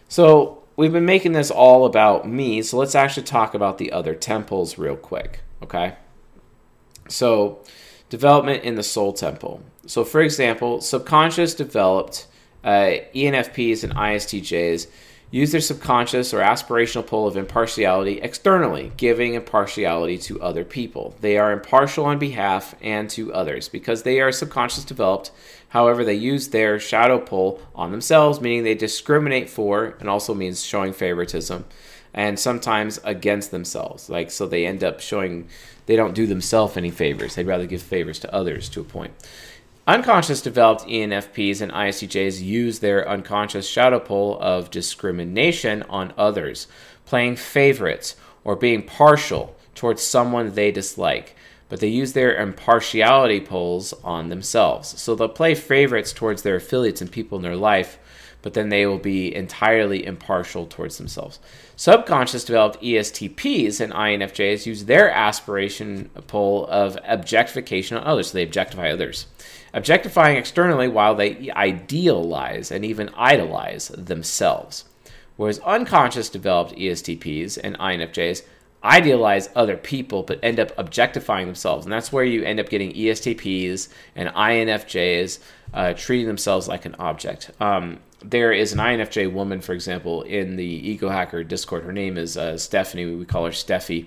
So, we've been making this all about me, so let's actually talk about the other temples real quick. Okay? So, development in the soul temple. So, for example, subconscious developed uh, ENFPs and ISTJs use their subconscious or aspirational pole of impartiality externally, giving impartiality to other people. They are impartial on behalf and to others because they are subconscious developed. However, they use their shadow pole on themselves, meaning they discriminate for, and also means showing favoritism and sometimes against themselves. Like so, they end up showing they don't do themselves any favors. They'd rather give favors to others to a point. Unconscious developed ENFPs and ISTJs use their unconscious shadow pole of discrimination on others, playing favorites or being partial towards someone they dislike. But they use their impartiality poles on themselves. So they'll play favorites towards their affiliates and people in their life, but then they will be entirely impartial towards themselves. Subconscious developed ESTPs and INFJs use their aspiration pole of objectification on others. So they objectify others objectifying externally while they idealize and even idolize themselves. Whereas unconscious developed ESTPs and INFJs idealize other people but end up objectifying themselves. And that's where you end up getting ESTPs and INFJs uh, treating themselves like an object. Um, there is an INFJ woman, for example, in the Ego Hacker Discord. Her name is uh, Stephanie. We call her Steffi.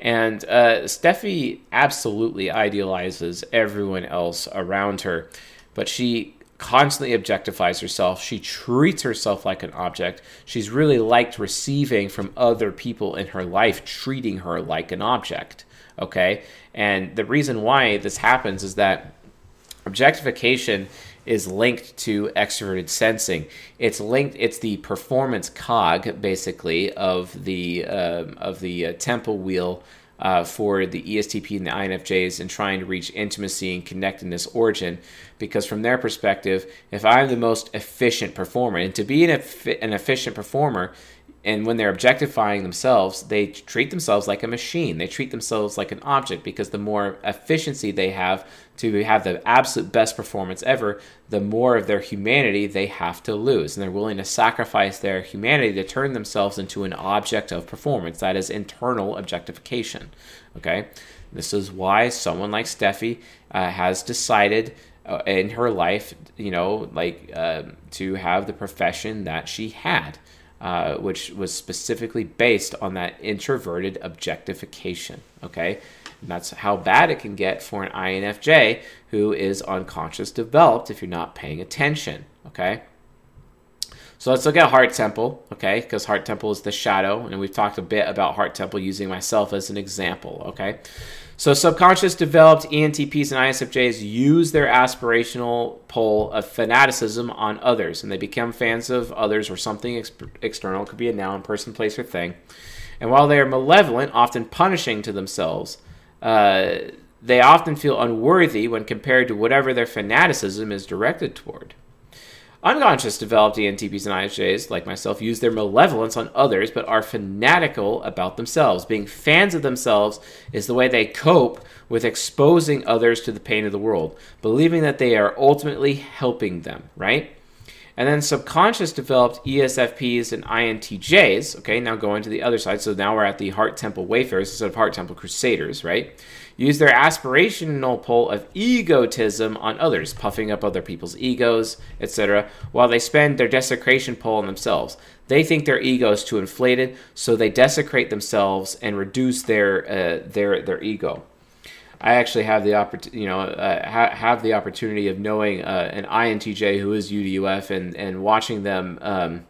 And uh, Steffi absolutely idealizes everyone else around her, but she constantly objectifies herself. She treats herself like an object. She's really liked receiving from other people in her life, treating her like an object. Okay? And the reason why this happens is that objectification is linked to extroverted sensing. It's linked. It's the performance cog, basically, of the uh, of the uh, temple wheel uh, for the ESTP and the INFJs in trying to reach intimacy and connectedness origin. Because from their perspective, if I'm the most efficient performer, and to be an, an efficient performer, and when they're objectifying themselves, they treat themselves like a machine. They treat themselves like an object because the more efficiency they have to have the absolute best performance ever, the more of their humanity they have to lose. And they're willing to sacrifice their humanity to turn themselves into an object of performance. That is internal objectification. Okay? This is why someone like Steffi uh, has decided uh, in her life, you know, like uh, to have the profession that she had uh, which was specifically based on that introverted objectification. Okay, and that's how bad it can get for an INFJ who is unconscious developed if you're not paying attention. Okay. So let's look at Heart Temple, okay? Because Heart Temple is the shadow, and we've talked a bit about Heart Temple using myself as an example, okay? So subconscious developed ENTPs and ISFJs use their aspirational pole of fanaticism on others, and they become fans of others or something ex- external. It could be a noun, person, place, or thing. And while they are malevolent, often punishing to themselves, uh, they often feel unworthy when compared to whatever their fanaticism is directed toward. Unconscious developed ENTPs and ISJs, like myself, use their malevolence on others but are fanatical about themselves. Being fans of themselves is the way they cope with exposing others to the pain of the world, believing that they are ultimately helping them, right? And then subconscious developed ESFPs and INTJs, okay, now going to the other side. So now we're at the Heart Temple Wayfarers instead of Heart Temple Crusaders, right? Use their aspirational pull of egotism on others, puffing up other people's egos, etc., while they spend their desecration pull on themselves. They think their ego is too inflated, so they desecrate themselves and reduce their uh, their their ego. I actually have the opportunity, you know, uh, ha- have the opportunity of knowing uh, an INTJ who is UDUF and and watching them um,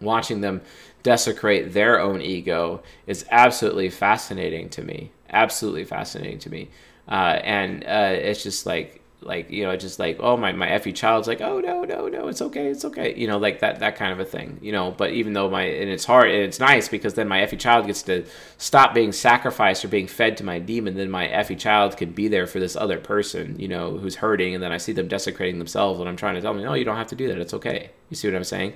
watching them desecrate their own ego is absolutely fascinating to me. Absolutely fascinating to me, uh, and uh, it's just like like you know just like oh my my Fe child's like oh no no no it's okay it's okay you know like that that kind of a thing you know. But even though my and it's hard and it's nice because then my Fe child gets to stop being sacrificed or being fed to my demon then my Fe child can be there for this other person you know who's hurting and then i see them desecrating themselves and i'm trying to tell them no you don't have to do that it's okay. You see what i'm saying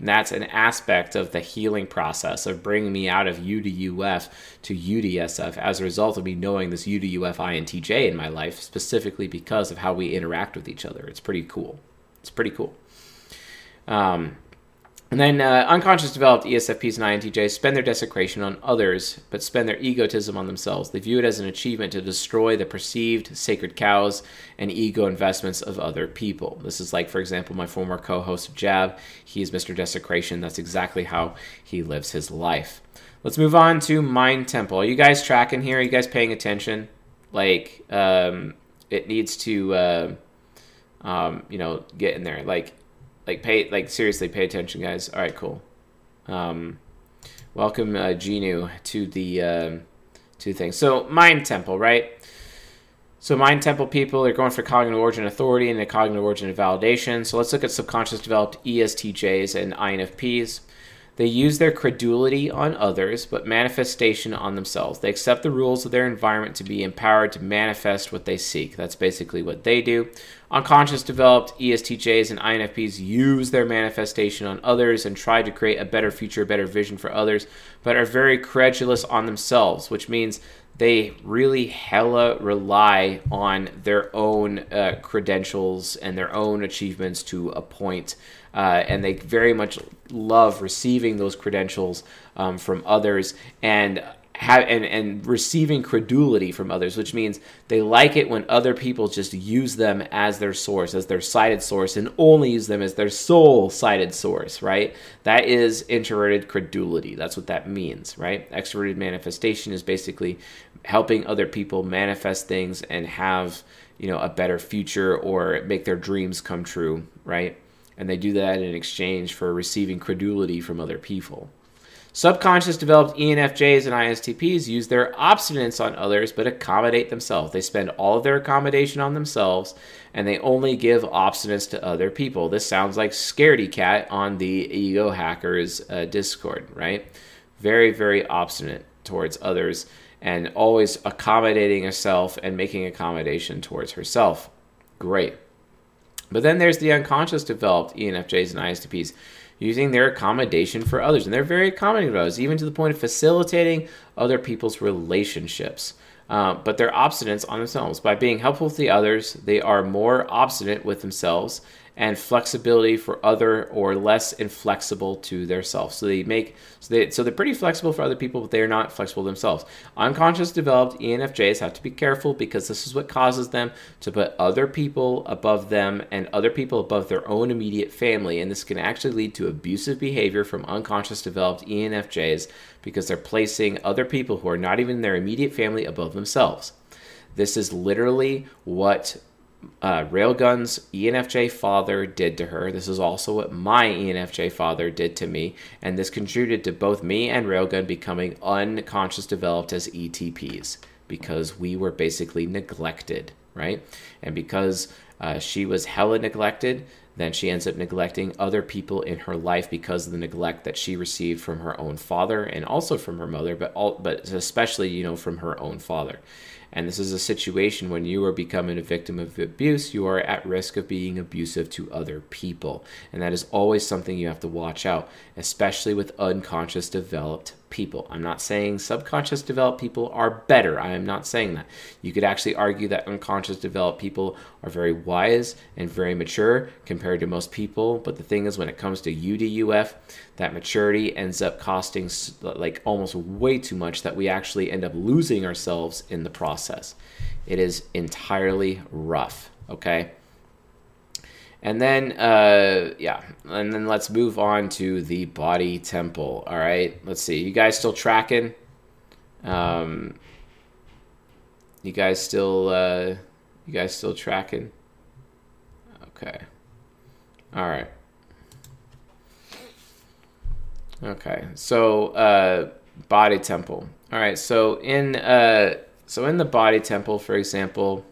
and that's an aspect of the healing process of bringing me out of UDUF to UDSF as a result of me knowing this UDUF INTJ in my life, specifically because of how we interact with each other. It's pretty cool. It's pretty cool. Um, and then uh, unconscious developed ESFPs and INTJs spend their desecration on others, but spend their egotism on themselves. They view it as an achievement to destroy the perceived sacred cows and ego investments of other people. This is like, for example, my former co host Jab. He is Mr. Desecration. That's exactly how he lives his life. Let's move on to Mind Temple. Are you guys tracking here? Are you guys paying attention? Like, um, it needs to, uh, um, you know, get in there. Like, like pay like seriously pay attention guys all right cool um welcome uh, Genu to the um, to the thing. So mind temple, right? So mind temple people are going for cognitive origin authority and the cognitive origin validation. So let's look at subconscious developed ESTJs and INFPs. They use their credulity on others, but manifestation on themselves. They accept the rules of their environment to be empowered to manifest what they seek. That's basically what they do. Unconscious developed ESTJs and INFPs use their manifestation on others and try to create a better future, a better vision for others, but are very credulous on themselves, which means they really hella rely on their own uh, credentials and their own achievements to a point. Uh, and they very much love receiving those credentials um, from others and have and, and receiving credulity from others, which means they like it when other people just use them as their source, as their cited source, and only use them as their sole cited source, right? That is introverted credulity. That's what that means, right? Extroverted manifestation is basically helping other people manifest things and have, you know, a better future or make their dreams come true, right? And they do that in exchange for receiving credulity from other people. Subconscious developed ENFJs and ISTPs use their obstinance on others but accommodate themselves. They spend all of their accommodation on themselves and they only give obstinance to other people. This sounds like Scaredy Cat on the Ego Hackers uh, Discord, right? Very, very obstinate towards others and always accommodating herself and making accommodation towards herself. Great. But then there's the unconscious developed ENFJs and ISTPs using their accommodation for others. And they're very accommodating to others, even to the point of facilitating other people's relationships. Uh, but they're obstinate on themselves. By being helpful to the others, they are more obstinate with themselves and flexibility for other or less inflexible to their self. So they make so they so they're pretty flexible for other people, but they are not flexible themselves. Unconscious developed ENFJs have to be careful because this is what causes them to put other people above them and other people above their own immediate family, and this can actually lead to abusive behavior from unconscious developed ENFJs because they're placing other people who are not even their immediate family above themselves. This is literally what uh, Railgun's ENFJ father did to her. This is also what my ENFJ father did to me, and this contributed to both me and Railgun becoming unconscious developed as ETPs because we were basically neglected, right? And because uh, she was hella neglected, then she ends up neglecting other people in her life because of the neglect that she received from her own father and also from her mother, but all, but especially you know from her own father. And this is a situation when you are becoming a victim of abuse, you are at risk of being abusive to other people. And that is always something you have to watch out, especially with unconscious developed people. I'm not saying subconscious developed people are better. I am not saying that. You could actually argue that unconscious developed people are very wise and very mature compared to most people. But the thing is, when it comes to UDUF, that maturity ends up costing like almost way too much that we actually end up losing ourselves in the process. It is entirely rough, okay? And then, uh, yeah, and then let's move on to the body temple. All right, let's see. You guys still tracking? Um, you guys still, uh, you guys still tracking? Okay. All right. Okay. So, uh, body temple. All right. So in, uh, so in the body temple, for example,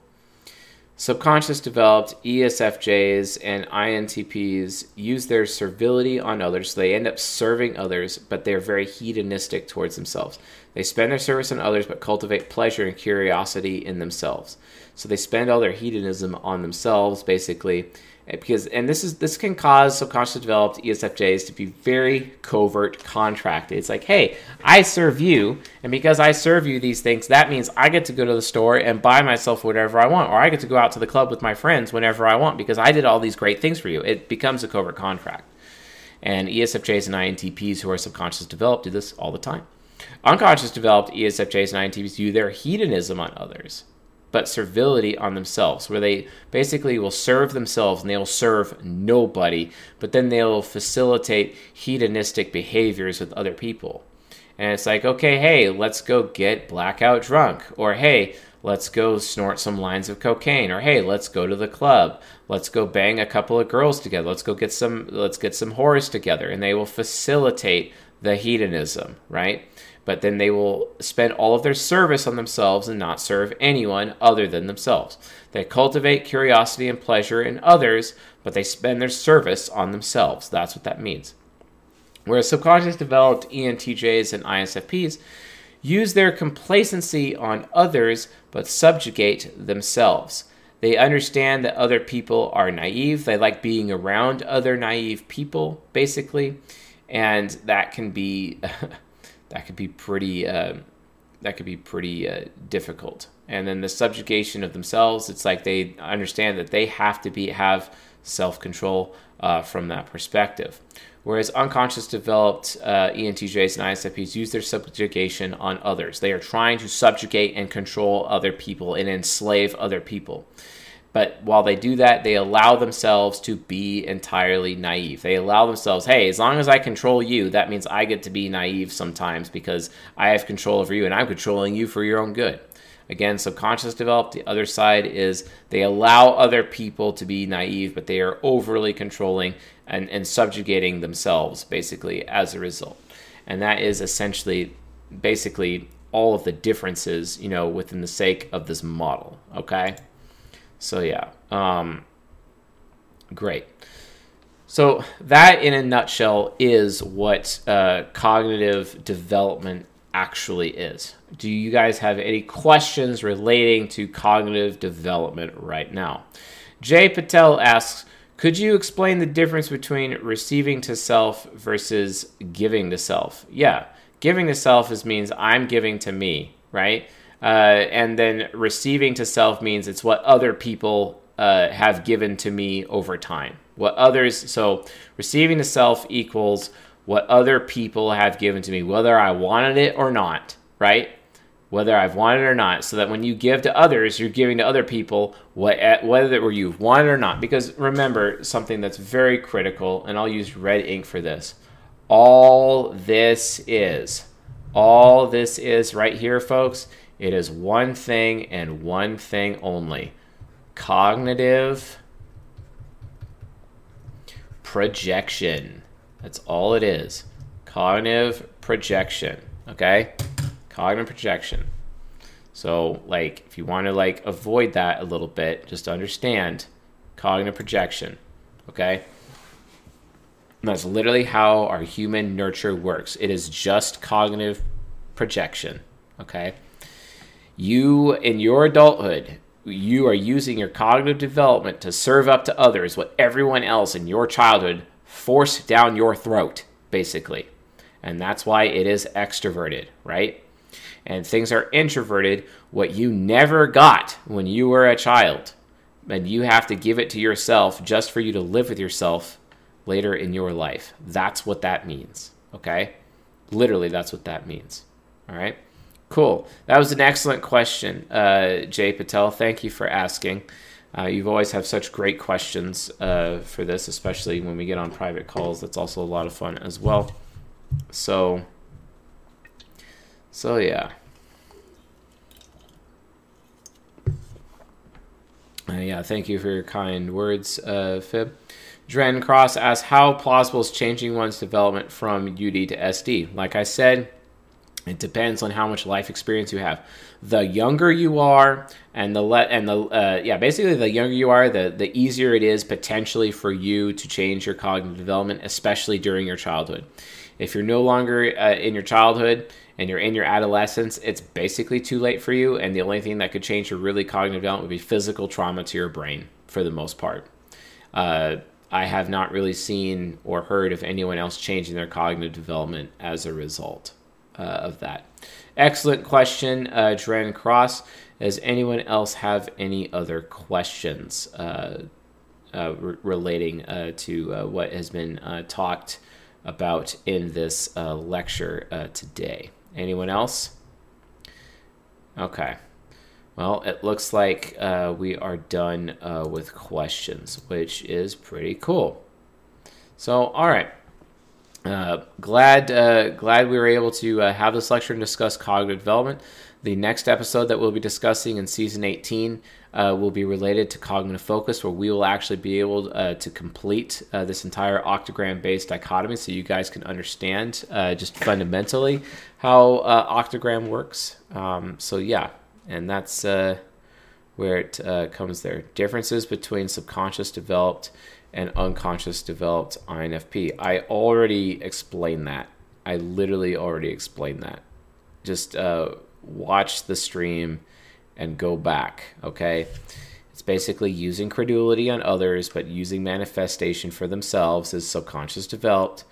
Subconscious developed ESFJs and INTPs use their servility on others, so they end up serving others, but they're very hedonistic towards themselves. They spend their service on others, but cultivate pleasure and curiosity in themselves. So they spend all their hedonism on themselves, basically, eh, because and this is this can cause subconsciously developed ESFJs to be very covert contracted. It's like, hey, I serve you, and because I serve you these things, that means I get to go to the store and buy myself whatever I want, or I get to go out to the club with my friends whenever I want because I did all these great things for you. It becomes a covert contract. And ESFJs and INTPs who are subconscious developed do this all the time. Unconscious developed ESFJs and INTPs view their hedonism on others but servility on themselves, where they basically will serve themselves and they will serve nobody, but then they'll facilitate hedonistic behaviors with other people. And it's like, okay, hey, let's go get blackout drunk, or hey, let's go snort some lines of cocaine, or hey, let's go to the club, let's go bang a couple of girls together, let's go get some, let's get some whores together, and they will facilitate the hedonism, right? But then they will spend all of their service on themselves and not serve anyone other than themselves. They cultivate curiosity and pleasure in others, but they spend their service on themselves. That's what that means. Whereas subconscious developed ENTJs and ISFPs use their complacency on others but subjugate themselves. They understand that other people are naive. They like being around other naive people, basically, and that can be that could be pretty uh, that could be pretty uh, difficult. And then the subjugation of themselves, it's like they understand that they have to be have self control uh, from that perspective. Whereas unconscious developed uh, ENTJs and ISFPs use their subjugation on others. They are trying to subjugate and control other people and enslave other people. But while they do that, they allow themselves to be entirely naive. They allow themselves, hey, as long as I control you, that means I get to be naive sometimes because I have control over you and I'm controlling you for your own good. Again, subconscious developed. The other side is they allow other people to be naive, but they are overly controlling and, and subjugating themselves, basically, as a result. And that is essentially, basically, all of the differences, you know, within the sake of this model. Okay? So, yeah. Um, great. So, that in a nutshell is what uh, cognitive development actually is. Do you guys have any questions relating to cognitive development right now? Jay Patel asks Could you explain the difference between receiving to self versus giving to self? Yeah, giving to self is means I'm giving to me, right? Uh, and then receiving to self means it's what other people uh, have given to me over time. What others, so receiving to self equals what other people have given to me, whether I wanted it or not, right? Whether I've wanted it or not, so that when you give to others, you're giving to other people what, whether you've wanted or not. Because remember something that's very critical, and I'll use red ink for this. All this is, all this is right here, folks, it is one thing and one thing only cognitive projection. That's all it is. Cognitive projection. Okay? Cognitive projection. So, like, if you want to like avoid that a little bit, just understand cognitive projection. Okay? That's literally how our human nurture works. It is just cognitive projection. Okay? You, in your adulthood, you are using your cognitive development to serve up to others what everyone else in your childhood forced down your throat, basically. And that's why it is extroverted, right? And things are introverted, what you never got when you were a child. And you have to give it to yourself just for you to live with yourself later in your life. That's what that means, okay? Literally, that's what that means, all right? Cool. That was an excellent question, uh, Jay Patel. Thank you for asking. Uh, you've always have such great questions uh, for this, especially when we get on private calls. That's also a lot of fun as well. So, so yeah. Uh, yeah, thank you for your kind words, uh, Fib. Dren Cross asks, how plausible is changing one's development from UD to SD? Like I said, it depends on how much life experience you have. The younger you are, and the le- and the uh, yeah, basically the younger you are, the the easier it is potentially for you to change your cognitive development, especially during your childhood. If you're no longer uh, in your childhood and you're in your adolescence, it's basically too late for you. And the only thing that could change your really cognitive development would be physical trauma to your brain for the most part. Uh, I have not really seen or heard of anyone else changing their cognitive development as a result uh, of that. Excellent question, uh, Dren Cross. Does anyone else have any other questions uh, uh, re- relating uh, to uh, what has been talked about in this lecture today? Anyone else? Okay. Well, it looks like uh, we are done uh, with questions, which is pretty cool. So, all right. Uh, glad, uh, glad we were able to uh, have this lecture and discuss cognitive development. The next episode that we'll be discussing in season 18 uh, will be related to cognitive focus, where we will actually be able uh, to complete this entire octagram based dichotomy so you guys can understand just fundamentally how octagram works. Um, so, yeah, and that's where it comes there. Differences between subconscious developed and unconscious developed INFP. I already explained that. I literally already explained that. Just watch the stream and go back, okay? It's basically using credulity on others, but using manifestation for themselves is subconscious developed,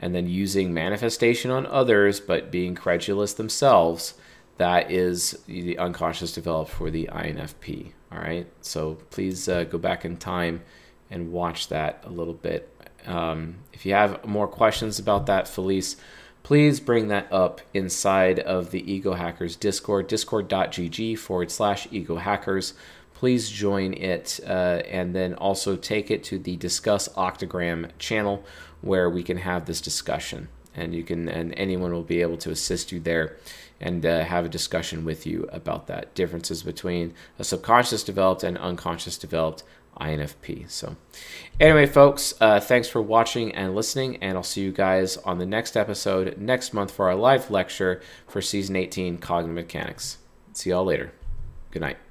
and then using manifestation on others, but being credulous themselves, that is the unconscious developed for the INFP, all right? So please uh, go back in time and watch that a little bit. Um, if you have more questions about that, Felice, please bring that up inside of the Ego Hackers Discord, discord.gg forward slash ego hackers. Please join it uh, and then also take it to the Discuss Octagram channel where we can have this discussion. And you can, and anyone will be able to assist you there and uh, have a discussion with you about that differences between a subconscious developed and unconscious developed INFP. So, anyway, folks, uh, thanks for watching and listening, and I'll see you guys on the next episode next month for our live lecture for season 18 Cognitive Mechanics. See y'all later. Good night.